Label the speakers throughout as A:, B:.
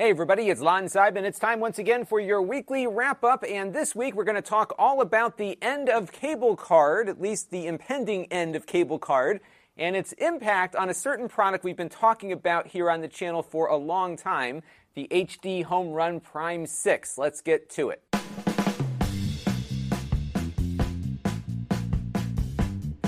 A: Hey everybody, it's Lon Seidman. It's time once again for your weekly wrap up, and this week we're going to talk all about the end of cable card, at least the impending end of cable card, and its impact on a certain product we've been talking about here on the channel for a long time, the HD Home Run Prime 6. Let's get to it.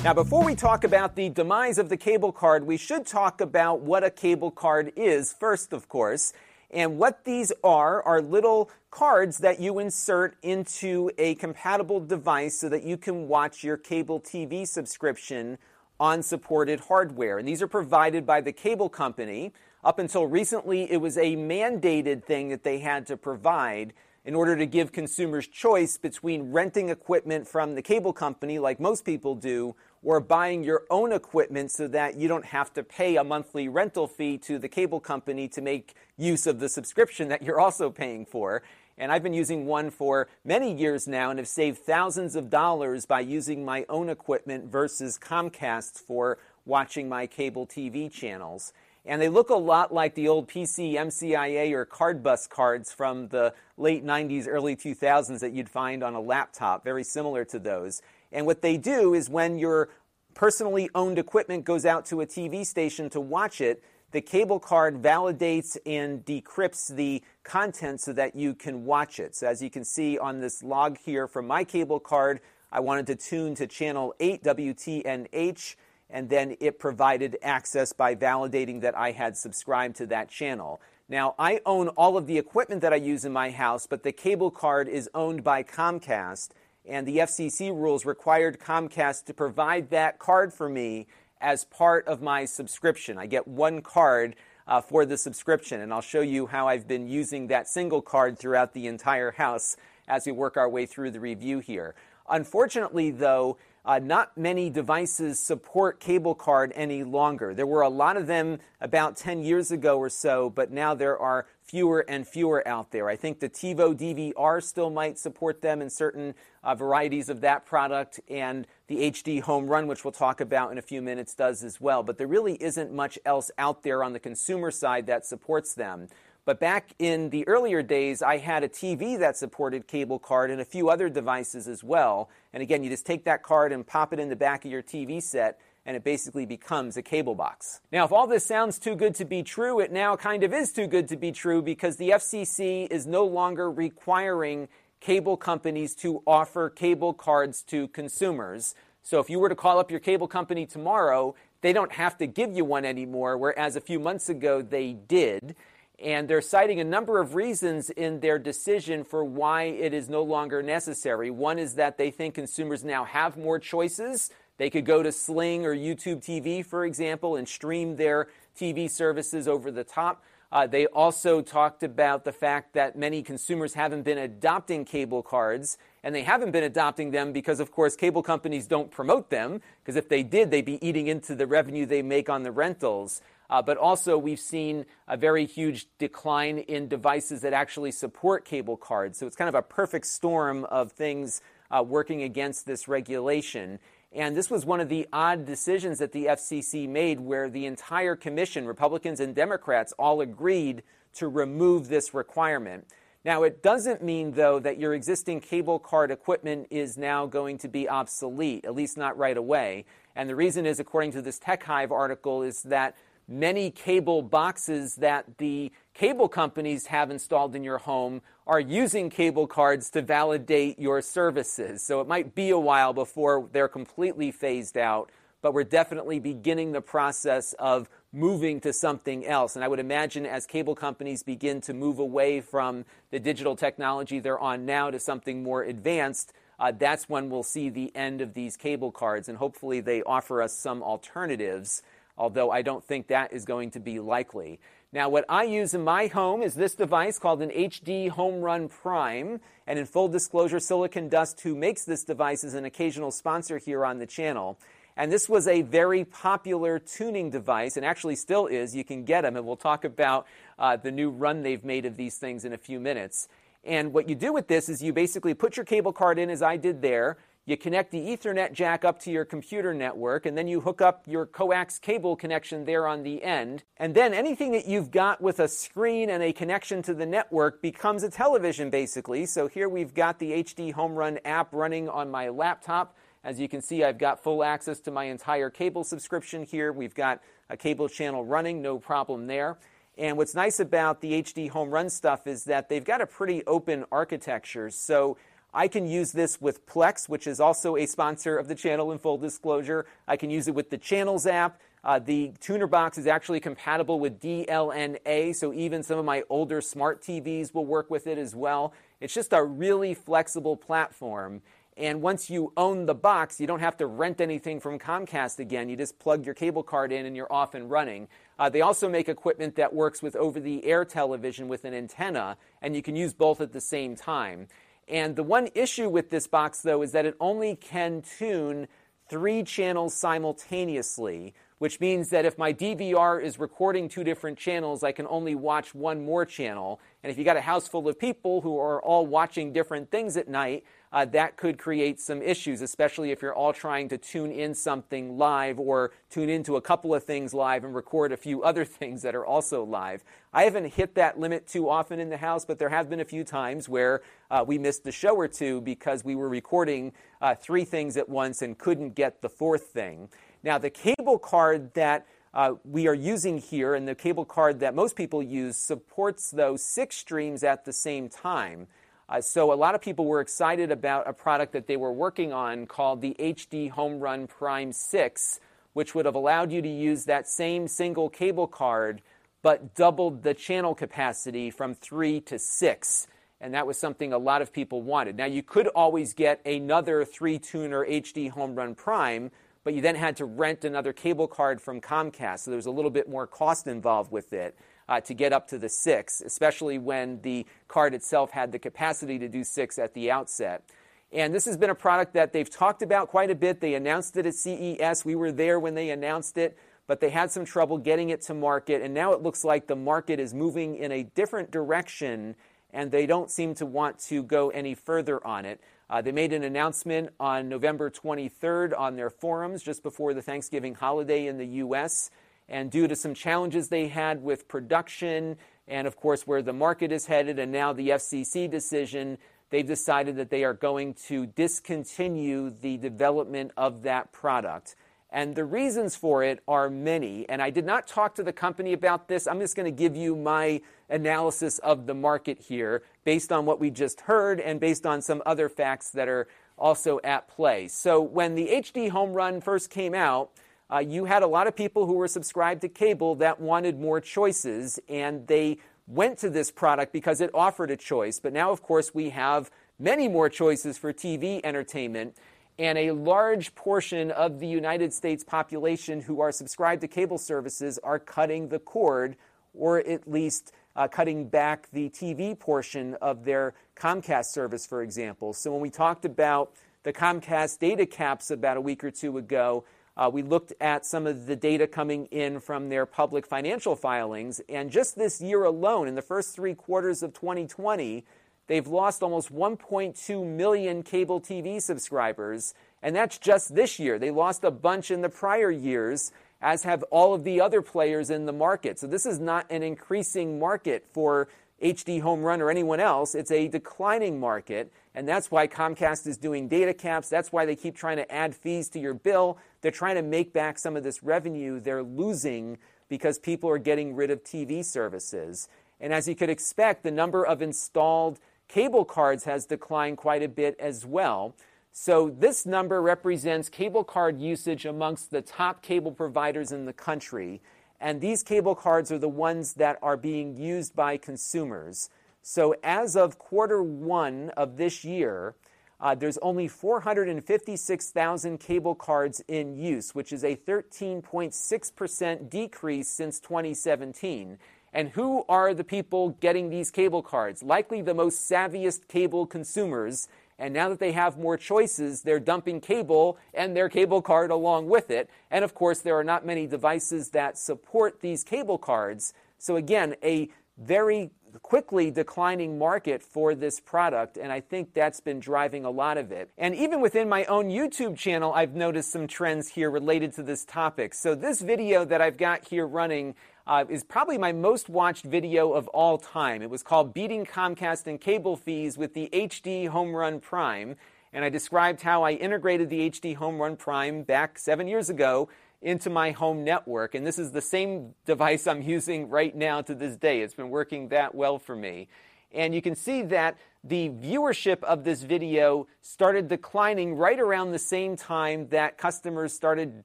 A: Now, before we talk about the demise of the cable card, we should talk about what a cable card is first, of course. And what these are are little cards that you insert into a compatible device so that you can watch your cable TV subscription on supported hardware. And these are provided by the cable company. Up until recently, it was a mandated thing that they had to provide in order to give consumers choice between renting equipment from the cable company, like most people do, or buying your own equipment so that you don't have to pay a monthly rental fee to the cable company to make use of the subscription that you're also paying for. And I've been using one for many years now and have saved thousands of dollars by using my own equipment versus Comcast for watching my cable TV channels. And they look a lot like the old PCMCIA, or CardBus cards from the late 90s, early 2000s that you'd find on a laptop, very similar to those. And what they do is when your personally owned equipment goes out to a TV station to watch it, the cable card validates and decrypts the content so that you can watch it. So, as you can see on this log here from my cable card, I wanted to tune to channel 8 WTNH, and then it provided access by validating that I had subscribed to that channel. Now, I own all of the equipment that I use in my house, but the cable card is owned by Comcast and the FCC rules required Comcast to provide that card for me as part of my subscription. I get one card uh, for the subscription, and I'll show you how I've been using that single card throughout the entire house as we work our way through the review here. Unfortunately, though, uh, not many devices support cable card any longer. There were a lot of them about 10 years ago or so, but now there are fewer and fewer out there. I think the TiVo DVR still might support them in certain uh, varieties of that product, and the HD Home Run, which we'll talk about in a few minutes, does as well. But there really isn't much else out there on the consumer side that supports them. But back in the earlier days, I had a TV that supported cable card and a few other devices as well. And again, you just take that card and pop it in the back of your TV set, and it basically becomes a cable box. Now, if all this sounds too good to be true, it now kind of is too good to be true because the FCC is no longer requiring cable companies to offer cable cards to consumers. So if you were to call up your cable company tomorrow, they don't have to give you one anymore, whereas a few months ago they did. And they're citing a number of reasons in their decision for why it is no longer necessary. One is that they think consumers now have more choices. They could go to Sling or YouTube TV, for example, and stream their TV services over the top. Uh, they also talked about the fact that many consumers haven't been adopting cable cards, and they haven't been adopting them because, of course, cable companies don't promote them, because if they did, they'd be eating into the revenue they make on the rentals. Uh, but also, we've seen a very huge decline in devices that actually support cable cards. So it's kind of a perfect storm of things uh, working against this regulation. And this was one of the odd decisions that the FCC made where the entire commission, Republicans and Democrats, all agreed to remove this requirement. Now, it doesn't mean, though, that your existing cable card equipment is now going to be obsolete, at least not right away. And the reason is, according to this TechHive article, is that many cable boxes that the cable companies have installed in your home are using cable cards to validate your services. So it might be a while before they're completely phased out, but we're definitely beginning the process of moving to something else. And I would imagine as cable companies begin to move away from the digital technology they're on now to something more advanced, uh, that's when we'll see the end of these cable cards. And hopefully they offer us some alternatives although I don't think that is going to be likely. Now, what I use in my home is this device called an HD Home Run Prime. And in full disclosure, Silicon Dust, who makes this device, is an occasional sponsor here on the channel. And this was a very popular tuning device, and actually still is. You can get them, and we'll talk about uh, the new run they've made of these things in a few minutes. And what you do with this is you basically put your cable card in, as I did there. You connect the Ethernet jack up to your computer network, and then you hook up your coax cable connection there on the end. And then anything that you've got with a screen and a connection to the network becomes a television, basically. So here we've got the HD Home Run app running on my laptop. As you can see, I've got full access to my entire cable subscription here. We've got a cable channel running, no problem there. And what's nice about the HD Home Run stuff is that they've got a pretty open architecture. So I can use this with Plex, which is also a sponsor of the channel in full disclosure. I can use it with the Channels app. Uh, the tuner box is actually compatible with DLNA, so even some of my older smart TVs will work with it as well. It's just a really flexible platform. And once you own the box, you don't have to rent anything from Comcast again. You just plug your cable card in and you're off and running. Uh, they also make equipment that works with over the air television with an antenna, and you can use both at the same time. And the one issue with this box, though, is that it only can tune three channels simultaneously, which means that if my DVR is recording two different channels, I can only watch one more channel. And if you got a house full of people who are all watching different things at night, uh, that could create some issues, especially if you're all trying to tune in something live or tune into a couple of things live and record a few other things that are also live. I haven't hit that limit too often in the house, but there have been a few times where uh, we missed the show or two because we were recording uh, three things at once and couldn't get the fourth thing. Now, the cable card that uh, we are using here and the cable card that most people use supports those six streams at the same time. Uh, so a lot of people were excited about a product that they were working on called the HD Home Run Prime 6, which would have allowed you to use that same single cable card but doubled the channel capacity from three to six. And that was something a lot of people wanted. Now, you could always get another three tuner HD Home Run Prime, but you then had to rent another cable card from Comcast. So there was a little bit more cost involved with it uh, to get up to the six, especially when the card itself had the capacity to do six at the outset. And this has been a product that they've talked about quite a bit. They announced it at CES. We were there when they announced it, but they had some trouble getting it to market. And now it looks like the market is moving in a different direction, and they don't seem to want to go any further on it. Uh, they made an announcement on November 23rd on their forums just before the Thanksgiving holiday in the U.S. And due to some challenges they had with production and, of course, where the market is headed, and now the FCC decision, they've decided that they are going to discontinue the development of that product. And the reasons for it are many. And I did not talk to the company about this. I'm just going to give you my analysis of the market here based on what we just heard and based on some other facts that are also at play. So, when the HD home run first came out, uh, you had a lot of people who were subscribed to cable that wanted more choices, and they went to this product because it offered a choice. But now, of course, we have many more choices for TV entertainment, and a large portion of the United States population who are subscribed to cable services are cutting the cord, or at least uh, cutting back the TV portion of their Comcast service, for example. So when we talked about the Comcast data caps about a week or two ago, uh, we looked at some of the data coming in from their public financial filings, and just this year alone, in the first three quarters of 2020, they've lost almost 1.2 million cable TV subscribers, and that's just this year. They lost a bunch in the prior years, as have all of the other players in the market. So this is not an increasing market for HD Home Run or anyone else. It's a declining market, and that's why Comcast is doing data caps. That's why they keep trying to add fees to your bill. They're trying to make back some of this revenue they're losing because people are getting rid of TV services. And as you could expect, the number of installed cable cards has declined quite a bit as well. So this number represents cable card usage amongst the top cable providers in the country. And these cable cards are the ones that are being used by consumers. So as of quarter one of this year, uh, there's only 456,000 cable cards in use, which is a 13.6% decrease since 2017. And who are the people getting these cable cards? Likely the most savviest cable consumers. And now that they have more choices, they're dumping cable and their cable card along with it. And of course, there are not many devices that support these cable cards. So again, a very quickly declining market for this product, and I think that's been driving a lot of it. And even within my own YouTube channel, I've noticed some trends here related to this topic. So, this video that I've got here running uh, is probably my most watched video of all time. It was called Beating Comcast and Cable Fees with the HD Home Run Prime. And I described how I integrated the HD Home Run Prime back seven years ago into my home network. And this is the same device I'm using right now to this day. It's been working that well for me. And you can see that the viewership of this video started declining right around the same time that customers started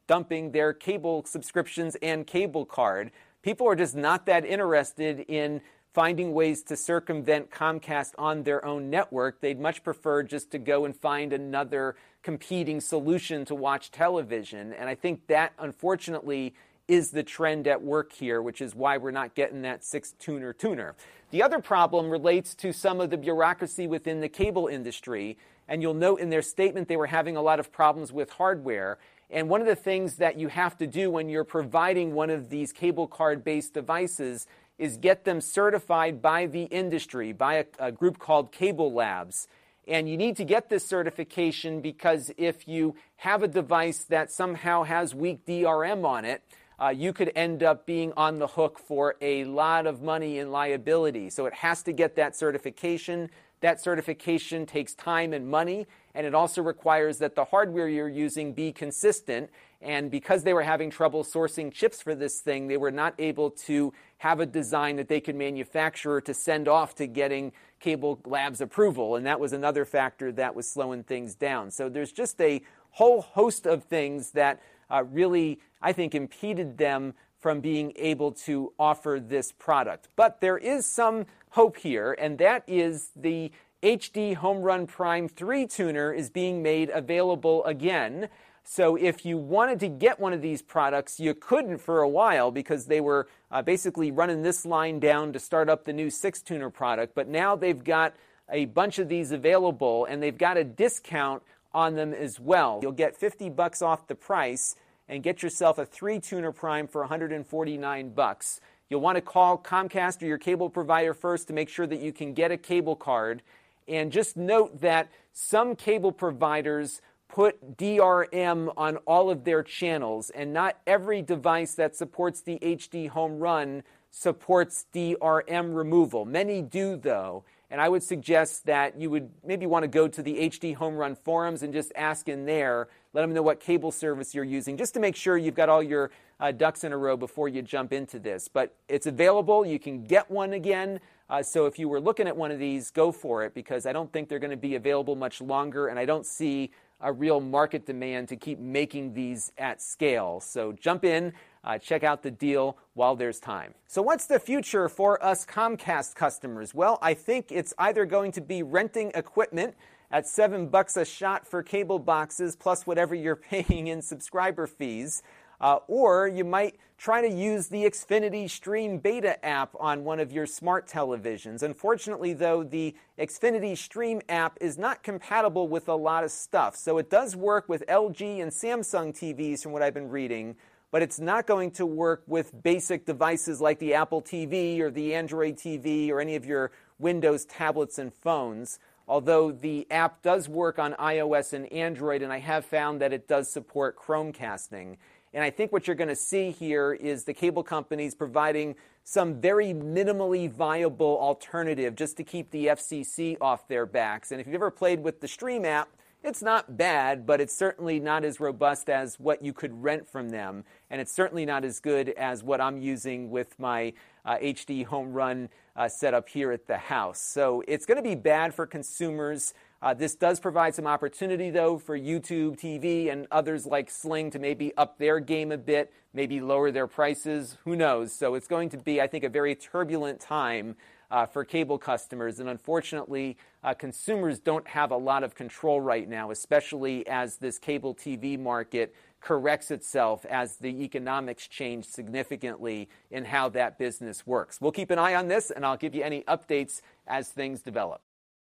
A: dumping their cable subscriptions and cable card. People are just not that interested in finding ways to circumvent Comcast on their own network. They'd much prefer just to go and find another competing solution to watch television. And I think that, unfortunately, is the trend at work here, which is why we're not getting that six tuner tuner. The other problem relates to some of the bureaucracy within the cable industry. And you'll note in their statement they were having a lot of problems with hardware. And one of the things that you have to do when you're providing one of these cable card based devices is get them certified by the industry, by a, a, group called Cable Labs. And you need to get this certification because if you have a device that somehow has weak DRM on it, uh, you could end up being on the hook for a lot of money in liability. So it has to get that certification. That certification takes time and money, and it also requires that the hardware you're using be consistent. And because they were having trouble sourcing chips for this thing, they were not able to have a design that they could manufacture to send off to getting Cable Labs approval. And that was another factor that was slowing things down. So there's just a whole host of things that uh, really, I think, impeded them from being able to offer this product. But there is some hope here, and that is the HD Home Run Prime 3 tuner is being made available again. So if you wanted to get one of these products, you couldn't for a while because they were uh, basically running this line down to start up the new six tuner product. But now they've got a bunch of these available and they've got a discount on them as well. You'll get 50 bucks off the price and get yourself a three tuner prime for 149 bucks. You'll want to call Comcast or your cable provider first to make sure that you can get a cable card. And just note that some cable providers put DRM on all of their channels, and not every device that supports the HD home run supports DRM removal. Many do, though. And I would suggest that you would maybe want to go to the HD Home Run forums and just ask in there. Let them know what cable service you're using, just to make sure you've got all your uh, ducks in a row before you jump into this. But it's available. You can get one again. Uh, so if you were looking at one of these, go for it because I don't think they're going to be available much longer, and I don't see a real market demand to keep making these at scale. So jump in, uh, check out the deal while there's time. So, what's the future for us Comcast customers? Well, I think it's either going to be renting equipment at seven bucks a shot for cable boxes plus whatever you're paying in subscriber fees. Uh, or you might try to use the Xfinity Stream Beta app on one of your smart televisions. Unfortunately, though, the Xfinity Stream app is not compatible with a lot of stuff. So it does work with LG and Samsung TVs, from what I've been reading, but it's not going to work with basic devices like the Apple TV or the Android TV or any of your Windows tablets and phones although the app does work on iOS and Android, and I have found that it does support Chromecasting. And I think what you're going to see here is the cable companies providing some very minimally viable alternative just to keep the FCC off their backs. And if you've ever played with the Stream app, it's not bad, but it's certainly not as robust as what you could rent from them. And it's certainly not as good as what I'm using with my uh, HD home run uh, setup here at the house. So it's going to be bad for consumers. Uh, this does provide some opportunity, though, for YouTube TV and others like Sling to maybe up their game a bit, maybe lower their prices. Who knows? So it's going to be, I think, a very turbulent time uh, for cable customers. And unfortunately, uh, consumers don't have a lot of control right now, especially as this cable TV market corrects itself as the economics change significantly in how that business works. We'll keep an eye on this, and I'll give you any updates as things develop.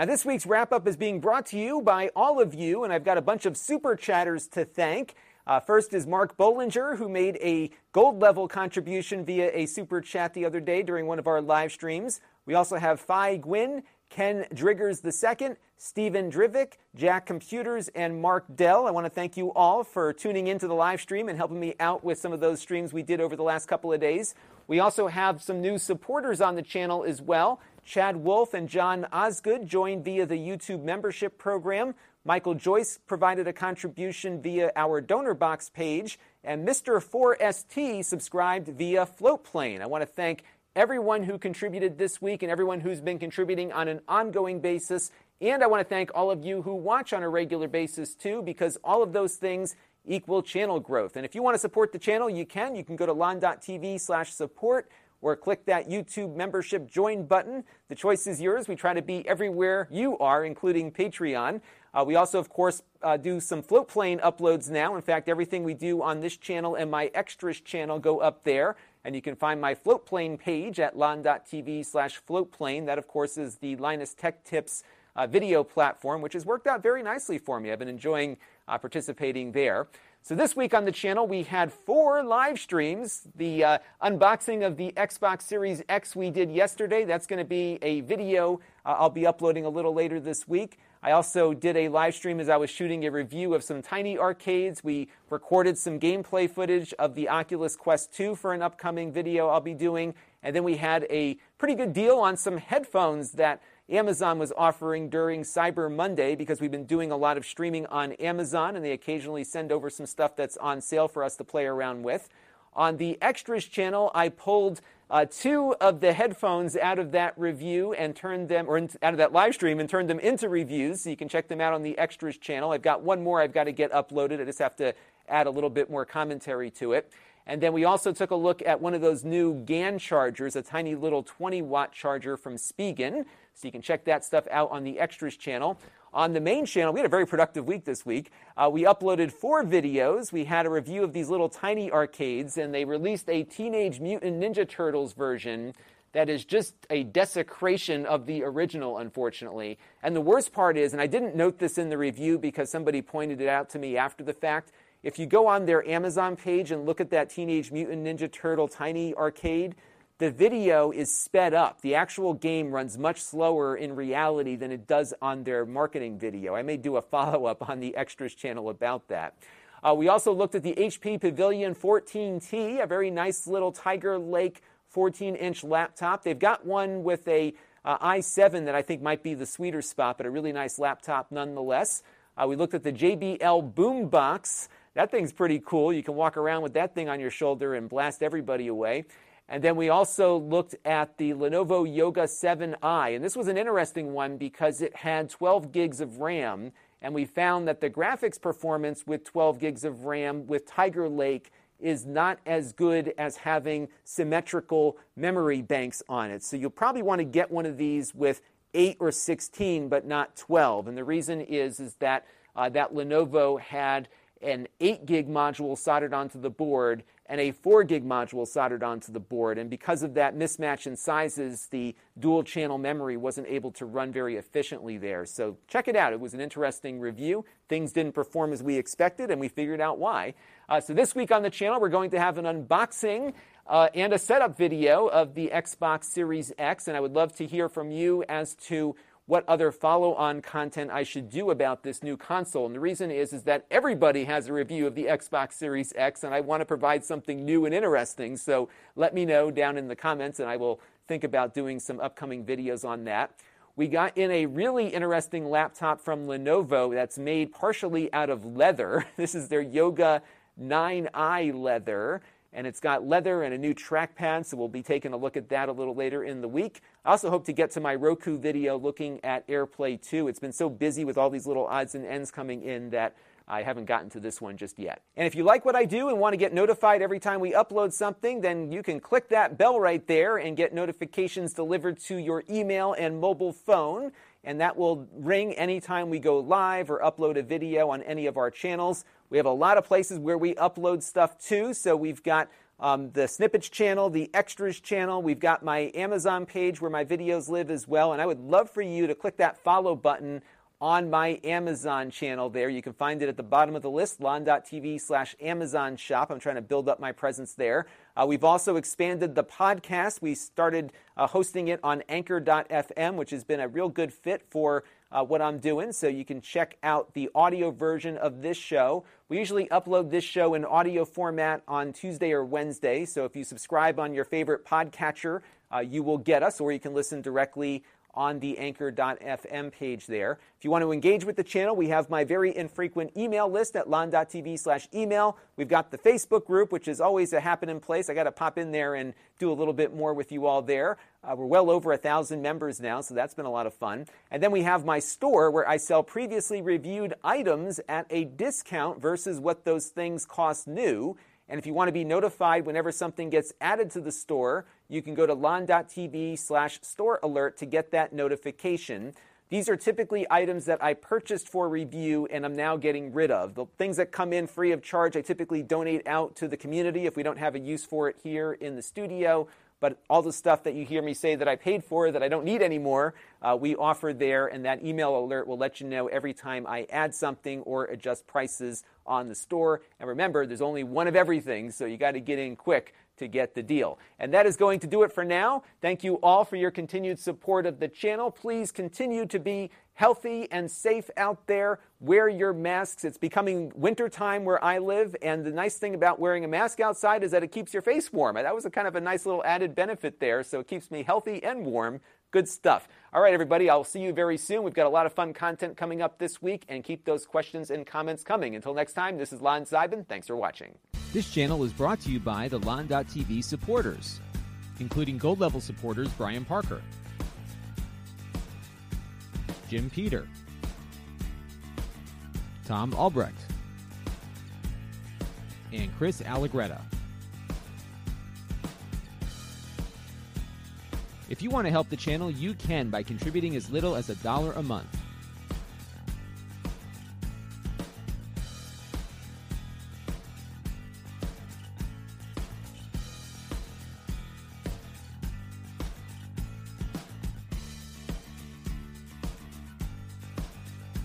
A: Now, this week's wrap up is being brought to you by all of you, and I've got a bunch of super chatters to thank. Uh, first is Mark Bollinger, who made a gold level contribution via a super chat the other day during one of our live streams. We also have Phi Gwyn, Ken Driggers II, Stephen Drivik, Jack Computers, and Mark Dell. I want to thank you all for tuning into the live stream and helping me out with some of those streams we did over the last couple of days. We also have some new supporters on the channel as well. Chad Wolf and John Osgood joined via the YouTube membership program. Michael Joyce provided a contribution via our donor box page, and Mr. 4ST subscribed via Floatplane. I want to thank everyone who contributed this week and everyone who's been contributing on an ongoing basis. And I want to thank all of you who watch on a regular basis too, because all of those things equal channel growth. And if you want to support the channel, you can. You can go to lon.tv slash support or click that YouTube membership join button. The choice is yours. We try to be everywhere you are, including Patreon. Uh, we also, of course, uh, do some floatplane uploads now. In fact, everything we do on this channel and my extras channel go up there. And you can find my floatplane page at lon.tv slash floatplane. That, of course, is the Linus Tech Tips uh, video platform, which has worked out very nicely for me. I've been enjoying uh, participating there. So this week on the channel, we had four live streams. The uh, unboxing of the Xbox Series X we did yesterday. That's going to be a video uh, I'll be uploading a little later this week. I also did a live stream as I was shooting a review of some tiny arcades. We recorded some gameplay footage of the Oculus Quest 2 for an upcoming video I'll be doing. And then we had a pretty good deal on some headphones that Amazon was offering during Cyber Monday because we've been doing a lot of streaming on Amazon and they occasionally send over some stuff that's on sale for us to play around with. On the Extras channel, I pulled uh, two of the headphones out of that review and turned them, or in, out of that live stream and turned them into reviews. So you can check them out on the Extras channel. I've got one more I've got to get uploaded. I just have to add a little bit more commentary to it. And then we also took a look at one of those new GAN chargers, a tiny little 20 watt charger from Spigen. So you can check that stuff out on the Extras channel. On the main channel, we had a very productive week this week. Uh, we uploaded four videos. We had a review of these little tiny arcades, and they released a Teenage Mutant Ninja Turtles version that is just a desecration of the original, unfortunately. And the worst part is, and I didn't note this in the review because somebody pointed it out to me after the fact, if you go on their Amazon page and look at that Teenage Mutant Ninja Turtle tiny arcade, the video is sped up. The actual game runs much slower in reality than it does on their marketing video. I may do a follow up on the Extras channel about that. Uh, we also looked at the HP Pavilion 14T, a very nice little Tiger Lake 14 inch laptop. They've got one with a uh, i7 that I think might be the sweeter spot, but a really nice laptop nonetheless. Uh, we looked at the JBL Boombox. That thing's pretty cool. You can walk around with that thing on your shoulder and blast everybody away. And then we also looked at the Lenovo Yoga 7i. And this was an interesting one because it had 12 gigs of RAM. And we found that the graphics performance with 12 gigs of RAM with Tiger Lake is not as good as having symmetrical memory banks on it. So you'll probably want to get one of these with 8 or 16, but not 12. And the reason is, is that uh, that Lenovo had an 8 gig module soldered onto the board and a 4 gig module soldered onto the board. And because of that mismatch in sizes, the dual channel memory wasn't able to run very efficiently there. So check it out. It was an interesting review. Things didn't perform as we expected, and we figured out why. Uh, so this week on the channel, we're going to have an unboxing. Uh, and a setup video of the Xbox Series X, and I would love to hear from you as to what other follow-on content I should do about this new console. And the reason is, is that everybody has a review of the Xbox Series X, and I want to provide something new and interesting. So let me know down in the comments, and I will think about doing some upcoming videos on that. We got in a really interesting laptop from Lenovo that's made partially out of leather. This is their Yoga 9i leather and it's got leather and a new trackpad, so we'll be taking a look at that a little later in the week. I also hope to get to my Roku video looking at AirPlay 2. It's been so busy with all these little odds and ends coming in that I haven't gotten to this one just yet. And if you like what I do and want to get notified every time we upload something, then you can click that bell right there and get notifications delivered to your email and mobile phone. And that will ring anytime we go live or upload a video on any of our channels. We have a lot of places where we upload stuff too. So we've got um, the snippets channel, the extras channel. We've got my Amazon page where my videos live as well. And I would love for you to click that follow button on my Amazon channel there. You can find it at the bottom of the list, lon.tv slash Amazon shop. I'm trying to build up my presence there. Uh, we've also expanded the podcast. We started uh, hosting it on anchor.fm, which has been a real good fit for uh, what I'm doing. So you can check out the audio version of this show. We usually upload this show in audio format on Tuesday or Wednesday. So if you subscribe on your favorite podcatcher, uh, you will get us, or you can listen directly on the anchor.fm page there. If you want to engage with the channel, we have my very infrequent email list at lon.tv slash email. We've got the Facebook group, which is always a happening place. I got to pop in there and do a little bit more with you all there. Uh, we're well over a thousand members now, so that's been a lot of fun. And then we have my store where I sell previously reviewed items at a discount versus what those things cost new. And if you want to be notified whenever something gets added to the store, you can go to lon.tv slash store alert to get that notification. These are typically items that I purchased for review and I'm now getting rid of. The things that come in free of charge, I typically donate out to the community if we don't have a use for it here in the studio. But all the stuff that you hear me say that I paid for that I don't need anymore, uh, we offer there, and that email alert will let you know every time I add something or adjust prices on the store. And remember, there's only one of everything, so you got to get in quick to get the deal. And that is going to do it for now. Thank you all for your continued support of the channel. Please continue to be healthy and safe out there. Wear your masks. It's becoming winter time where I live, and the nice thing about wearing a mask outside is that it keeps your face warm. That was a kind of a nice little added benefit there, so it keeps me healthy and warm. Good stuff. All right, everybody, I'll see you very soon. We've got a lot of fun content coming up this week, and keep those questions and comments coming. Until next time, this is Lon Seidman. Thanks for watching.
B: This channel is brought to you by the Lon.TV supporters, including gold level supporters Brian Parker, Jim Peter, Tom Albrecht, and Chris Allegretta. If you want to help the channel, you can by contributing as little as a dollar a month.